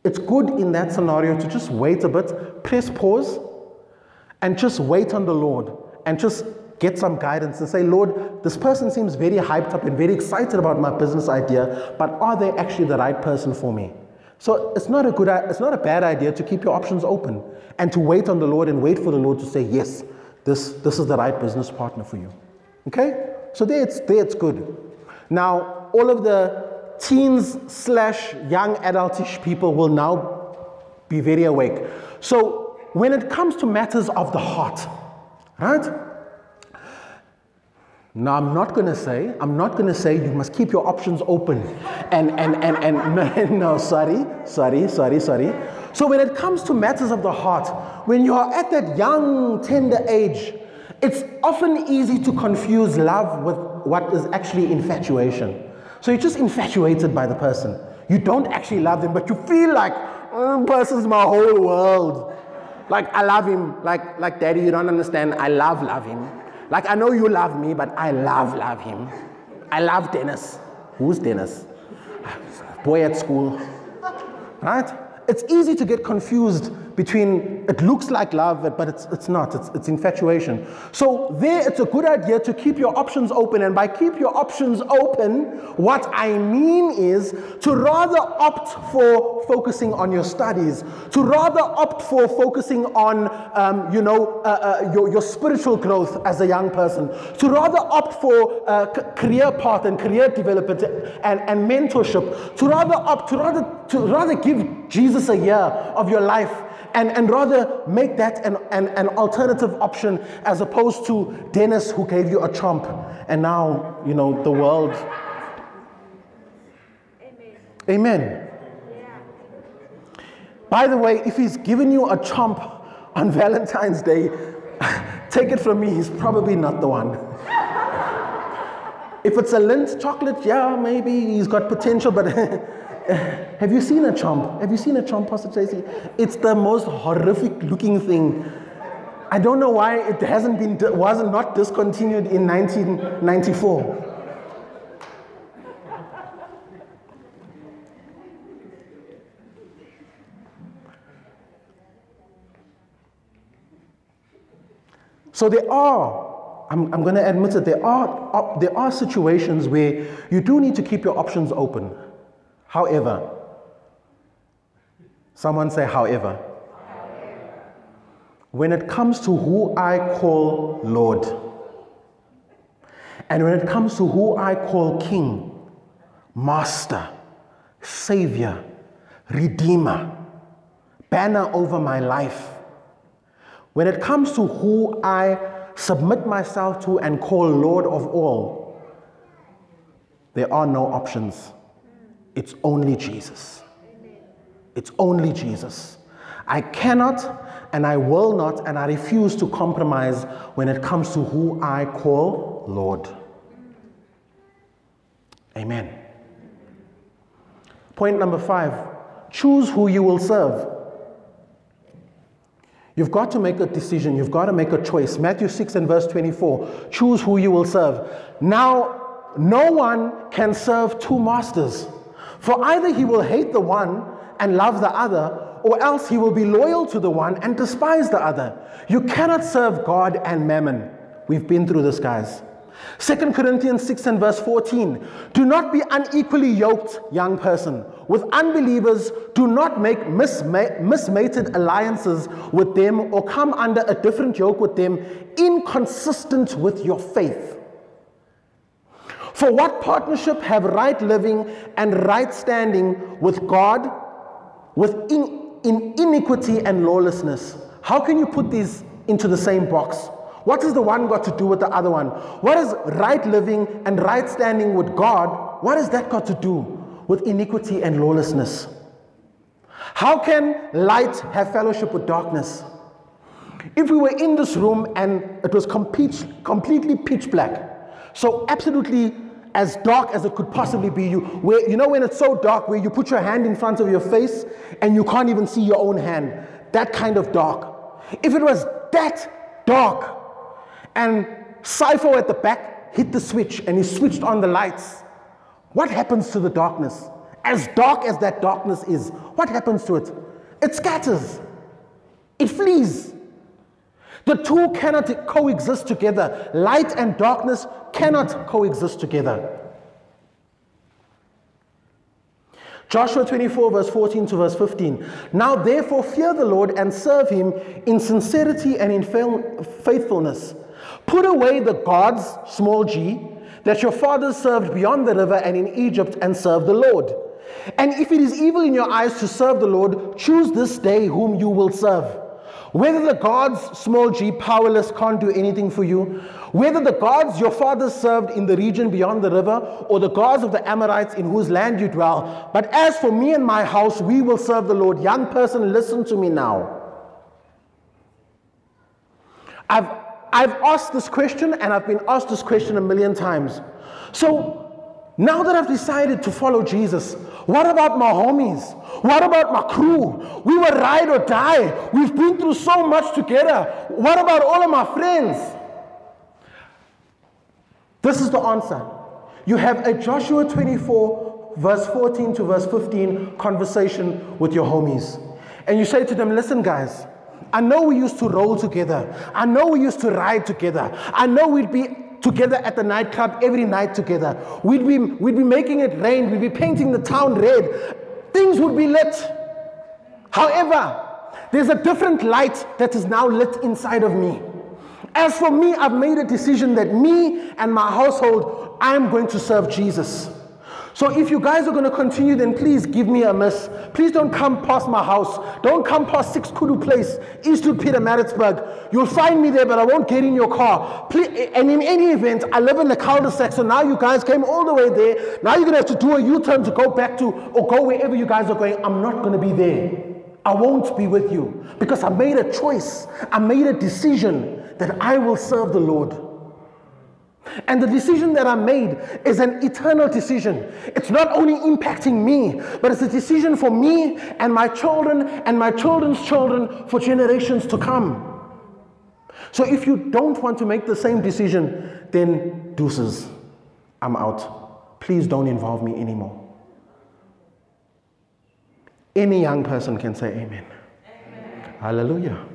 It's good in that scenario to just wait a bit, press pause, and just wait on the Lord and just get some guidance and say, Lord, this person seems very hyped up and very excited about my business idea, but are they actually the right person for me? So it's not a good, it's not a bad idea to keep your options open and to wait on the Lord and wait for the Lord to say, yes, this, this is the right business partner for you. Okay? So there it's, there it's good. Now, all of the teens slash young adultish people will now be very awake. So when it comes to matters of the heart, right? Now, I'm not to say, I'm not to say you must keep your options open. And, and, and, and, *laughs* no, no, sorry, sorry, sorry, sorry. So, when it comes to matters of the heart, when you are at that young, tender age, it's often easy to confuse love with what is actually infatuation. So, you're just infatuated by the person. You don't actually love them, but you feel like, oh, person's my whole world. Like, I love him. Like, like, daddy, you don't understand. I love, love him. Like, I know you love me, but I love, love him. I love Dennis. Who's Dennis? *sighs* Boy at school. Right? It's easy to get confused between it looks like love, but it's, it's not, it's, it's infatuation. So, there it's a good idea to keep your options open. And by keep your options open, what I mean is to rather opt for focusing on your studies, to rather opt for focusing on, um, you know, uh, uh, your, your spiritual growth as a young person, to rather opt for uh, career path and career development and, and mentorship, to rather opt, to rather, to rather give Jesus a year of your life and, and rather make that an, an, an alternative option as opposed to Dennis who gave you a chomp and now, you know, the world. Amen. By the way, if he's given you a chomp on *laughs* Valentine's Day, *laughs* take it from me, he's probably not the one. *laughs* if it's a Lindt chocolate, yeah, maybe he's got potential, but have you seen a chomp? Have you seen a chomp, Pastor Tracy? It's the most horrific looking thing. I don't know why it hasn't been, wasn't discontinued in 1994. So there are, I'm, I'm going to admit that there are, there are situations where you do need to keep your options open. However, someone say, however. When it comes to who I call Lord, and when it comes to who I call King, Master, Savior, Redeemer, banner over my life, when it comes to who I submit myself to and call Lord of all, there are no options. It's only Jesus. It's only Jesus. I cannot and I will not and I refuse to compromise when it comes to who I call Lord. Amen. Point number five choose who you will serve. You've got to make a decision. You've got to make a choice. Matthew 6 and verse 24 choose who you will serve. Now, no one can serve two masters, for either he will hate the one and love the other, or else he will be loyal to the one and despise the other. You cannot serve God and mammon. We've been through this, guys. 2 Corinthians 6 and verse 14. Do not be unequally yoked, young person, with unbelievers. Do not make misma- mismated alliances with them or come under a different yoke with them, inconsistent with your faith. For what partnership have right living and right standing with God with in, in iniquity and lawlessness? How can you put these into the same box? What has the one got to do with the other one? What is right living and right standing with God? What has that got to do with iniquity and lawlessness? How can light have fellowship with darkness? If we were in this room and it was complete, completely pitch black, so absolutely as dark as it could possibly be, you where you know when it's so dark where you put your hand in front of your face and you can't even see your own hand, that kind of dark. If it was that dark, and Cypher at the back hit the switch and he switched on the lights. What happens to the darkness? As dark as that darkness is, what happens to it? It scatters, it flees. The two cannot coexist together. Light and darkness cannot coexist together. Joshua 24, verse 14 to verse 15. Now therefore fear the Lord and serve him in sincerity and in faithfulness. Put away the gods, small g, that your fathers served beyond the river and in Egypt and serve the Lord. And if it is evil in your eyes to serve the Lord, choose this day whom you will serve. Whether the gods, small g, powerless, can't do anything for you, whether the gods your fathers served in the region beyond the river, or the gods of the Amorites in whose land you dwell. But as for me and my house, we will serve the Lord. Young person, listen to me now. I've I've asked this question and I've been asked this question a million times. So now that I've decided to follow Jesus, what about my homies? What about my crew? We were ride or die. We've been through so much together. What about all of my friends? This is the answer. You have a Joshua 24, verse 14 to verse 15 conversation with your homies. And you say to them, listen, guys, I know we used to roll together. I know we used to ride together. I know we'd be together at the nightclub every night together. We'd be, we'd be making it rain. We'd be painting the town red. Things would be lit. However, there's a different light that is now lit inside of me. As for me, I've made a decision that me and my household, I'm going to serve Jesus. So if you guys are going to continue, then please give me a miss. Please don't come past my house. Don't come past 6 Kudu Place, Eastwood, Pietermaritzburg. You'll find me there, but I won't get in your car. Please, and in any event, I live in the cul-de-sac, so now you guys came all the way there. Now you're going to have to do a U-turn to go back to, or go wherever you guys are going. I'm not going to be there. I won't be with you because I made a choice. I made a decision that I will serve the Lord. And the decision that I made is an eternal decision. It's not only impacting me, but it's a decision for me and my children and my children's children for generations to come. So if you don't want to make the same decision, then deuces, I'm out. Please don't involve me anymore. Any young person can say amen. amen. Hallelujah.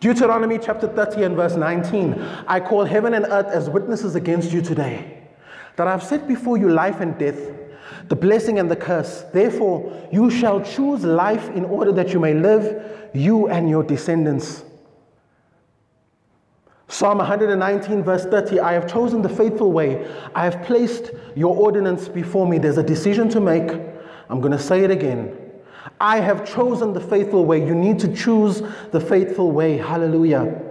Deuteronomy chapter 30 and verse 19 I call heaven and earth as witnesses against you today that I've set before you life and death, the blessing and the curse. Therefore, you shall choose life in order that you may live, you and your descendants. Psalm 119, verse 30 I have chosen the faithful way. I have placed your ordinance before me. There's a decision to make. I'm going to say it again. I have chosen the faithful way. You need to choose the faithful way. Hallelujah.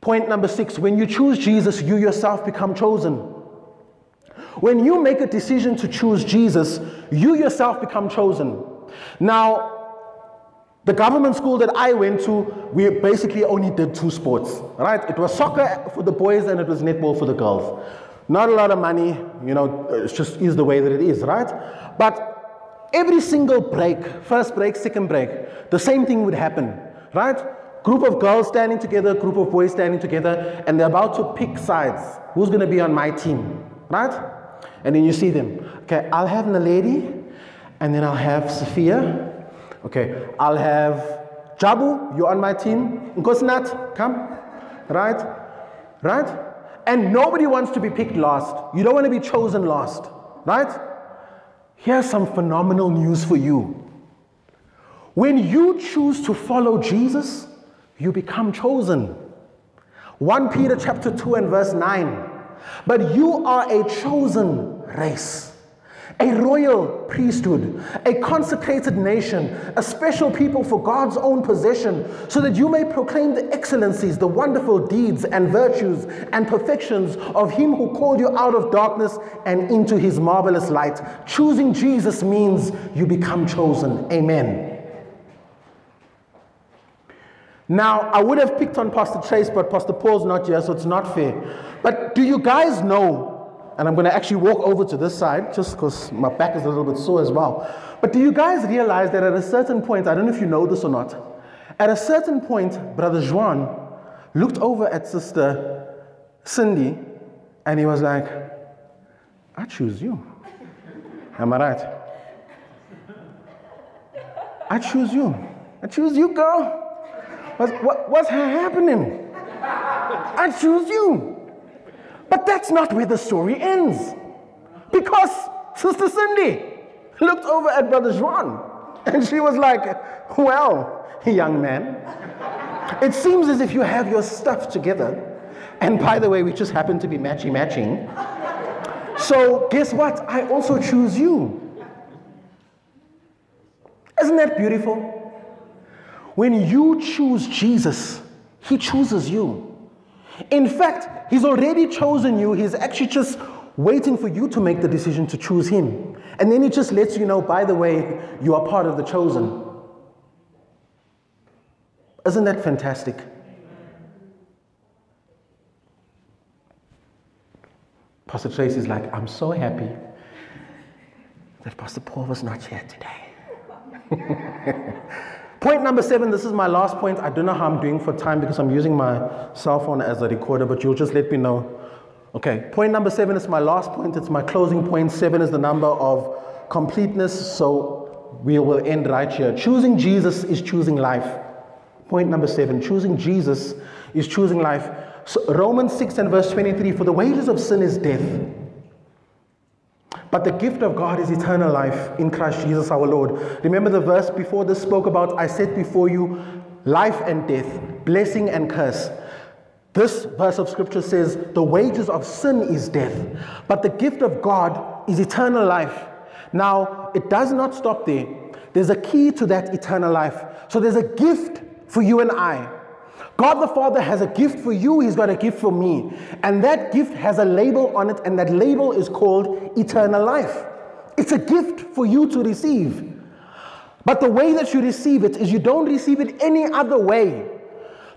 Point number six when you choose Jesus, you yourself become chosen. When you make a decision to choose Jesus, you yourself become chosen. Now, the government school that I went to, we basically only did two sports, right? It was soccer for the boys and it was netball for the girls. Not a lot of money, you know, it just is the way that it is, right? But every single break, first break, second break, the same thing would happen, right? Group of girls standing together, group of boys standing together, and they're about to pick sides. Who's going to be on my team, right? And then you see them. Okay, I'll have Naledi, and then I'll have Sophia. Okay, I'll have Jabu, you're on my team. Nkosnat, come. Right? Right? And nobody wants to be picked last. You don't want to be chosen last. Right? Here's some phenomenal news for you. When you choose to follow Jesus, you become chosen. 1 Peter chapter 2 and verse 9. But you are a chosen race, a royal priesthood, a consecrated nation, a special people for God's own possession, so that you may proclaim the excellencies, the wonderful deeds and virtues and perfections of Him who called you out of darkness and into His marvelous light. Choosing Jesus means you become chosen. Amen. Now, I would have picked on Pastor Chase, but Pastor Paul's not here, so it's not fair. But do you guys know? And I'm going to actually walk over to this side just because my back is a little bit sore as well. But do you guys realize that at a certain point, I don't know if you know this or not, at a certain point, Brother Juan looked over at Sister Cindy and he was like, I choose you. Am I right? I choose you. I choose you, girl. What's, what, what's happening? I choose you. But that's not where the story ends. Because Sister Cindy looked over at Brother Juan and she was like, Well, young man, it seems as if you have your stuff together. And by the way, we just happen to be matchy matching. So, guess what? I also choose you. Isn't that beautiful? When you choose Jesus, He chooses you. In fact, He's already chosen you. He's actually just waiting for you to make the decision to choose Him. And then He just lets you know, by the way, you are part of the chosen. Isn't that fantastic? Pastor Tracy's like, I'm so happy that Pastor Paul was not here today. *laughs* Point number seven, this is my last point. I don't know how I'm doing for time because I'm using my cell phone as a recorder, but you'll just let me know. Okay, point number seven is my last point. It's my closing point. Seven is the number of completeness, so we will end right here. Choosing Jesus is choosing life. Point number seven choosing Jesus is choosing life. So Romans 6 and verse 23 For the wages of sin is death. But the gift of God is eternal life in Christ Jesus our Lord. Remember the verse before this spoke about I set before you life and death, blessing and curse. This verse of scripture says the wages of sin is death, but the gift of God is eternal life. Now, it does not stop there. There's a key to that eternal life. So there's a gift for you and I. God the Father has a gift for you, He's got a gift for me. And that gift has a label on it, and that label is called eternal life. It's a gift for you to receive. But the way that you receive it is you don't receive it any other way.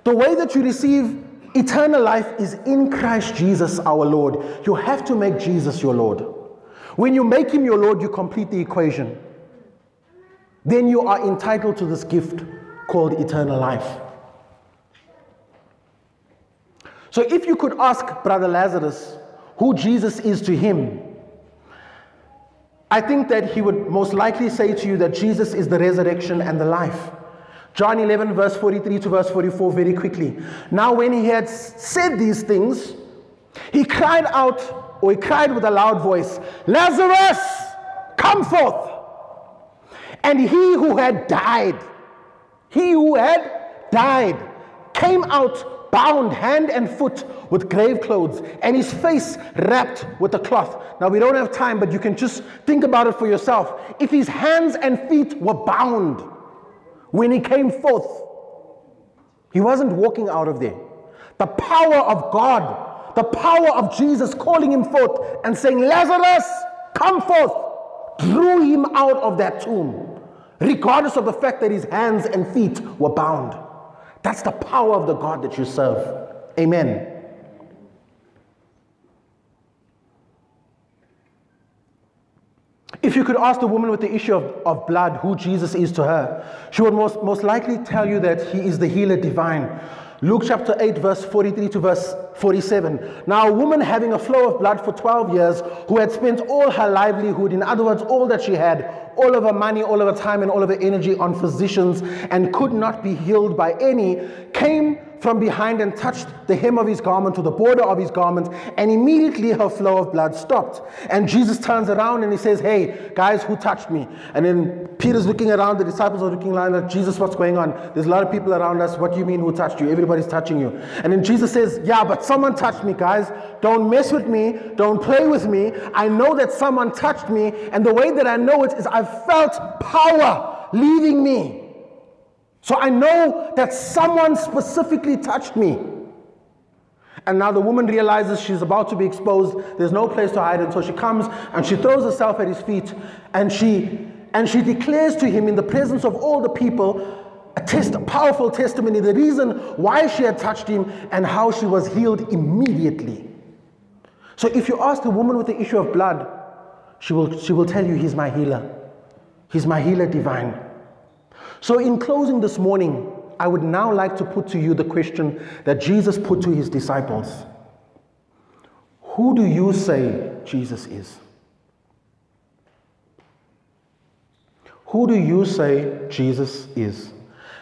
The way that you receive eternal life is in Christ Jesus our Lord. You have to make Jesus your Lord. When you make Him your Lord, you complete the equation. Then you are entitled to this gift called eternal life. So if you could ask Brother Lazarus who Jesus is to him, I think that he would most likely say to you that Jesus is the resurrection and the life. John 11, verse 43 to verse 44, very quickly. Now, when he had said these things, he cried out, or he cried with a loud voice, Lazarus, come forth. And he who had died, he who had died, came out bound hand and foot with grave clothes, and his face wrapped with a cloth. Now, we don't have time, but you can just think about it for yourself. If his hands and feet were bound when he came forth, he wasn't walking out of there. The power of God, the power of Jesus calling him forth and saying, Lazarus, come forth, drew him out of that tomb, regardless of the fact that his hands and feet were bound. That's the power of the God that you serve. Amen. If you could ask the woman with the issue of, of blood who Jesus is to her, she would most, most likely tell you that he is the healer divine. Luke chapter 8, verse 43 to verse 47. Now, a woman having a flow of blood for 12 years, who had spent all her livelihood, in other words, all that she had, all of her money, all of her time, and all of her energy on physicians, and could not be healed by any, came from behind and touched the hem of his garment to the border of his garment, and immediately her flow of blood stopped. And Jesus turns around and he says, Hey, guys, who touched me? And then Peter's looking around, the disciples are looking around, Jesus, what's going on? There's a lot of people around us. What do you mean, who touched you? Everybody's touching you. And then Jesus says, Yeah, but someone touched me, guys. Don't mess with me. Don't play with me. I know that someone touched me, and the way that I know it is I felt power leaving me. So I know that someone specifically touched me. And now the woman realizes she's about to be exposed. There's no place to hide. And so she comes and she throws herself at his feet and she and she declares to him in the presence of all the people a, test, a powerful testimony, the reason why she had touched him and how she was healed immediately. So if you ask the woman with the issue of blood, she will, she will tell you, He's my healer. He's my healer divine. So, in closing this morning, I would now like to put to you the question that Jesus put to his disciples Who do you say Jesus is? Who do you say Jesus is?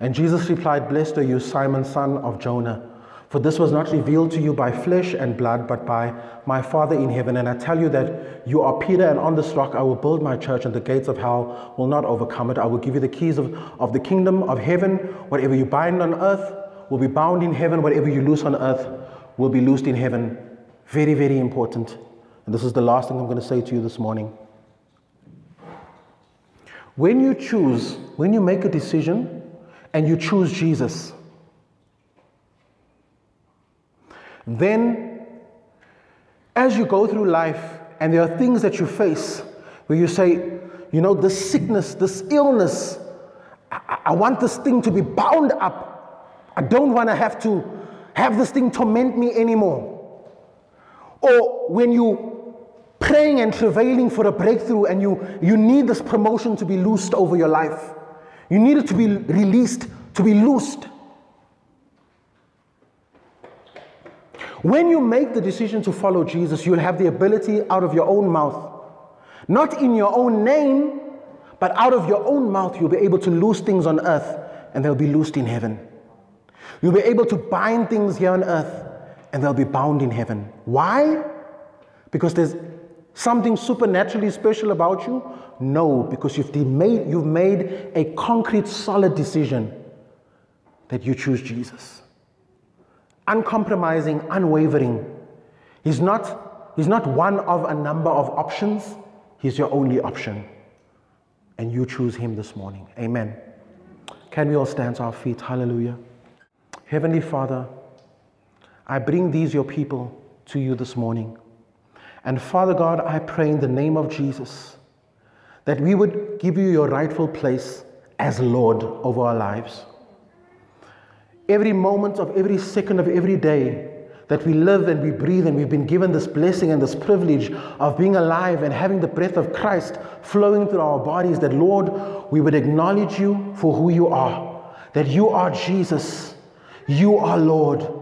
And Jesus replied, Blessed are you, Simon, son of Jonah. For this was not revealed to you by flesh and blood, but by my Father in heaven. And I tell you that you are Peter, and on this rock I will build my church, and the gates of hell will not overcome it. I will give you the keys of, of the kingdom of heaven. Whatever you bind on earth will be bound in heaven. Whatever you loose on earth will be loosed in heaven. Very, very important. And this is the last thing I'm going to say to you this morning. When you choose, when you make a decision and you choose Jesus, Then, as you go through life and there are things that you face where you say, you know, this sickness, this illness, I, I want this thing to be bound up. I don't want to have to have this thing torment me anymore. Or when you praying and travailing for a breakthrough and you, you need this promotion to be loosed over your life. You need it to be released, to be loosed. When you make the decision to follow Jesus, you'll have the ability out of your own mouth, not in your own name, but out of your own mouth, you'll be able to loose things on earth and they'll be loosed in heaven. You'll be able to bind things here on earth and they'll be bound in heaven. Why? Because there's something supernaturally special about you? No, because you've made, you've made a concrete, solid decision that you choose Jesus uncompromising, unwavering. He's not, he's not one of a number of options, He's your only option. And you choose Him this morning. Amen. Can we all stand to our feet? Hallelujah. Heavenly Father, I bring these, your people, to you this morning. And Father God, I pray in the name of Jesus that we would give you your rightful place as Lord over our lives every moment of every second of every day that we live and we breathe and we've been given this blessing and this privilege of being alive and having the breath of Christ flowing through our bodies, that Lord, we would acknowledge you for who you are, that you are Jesus, you are Lord.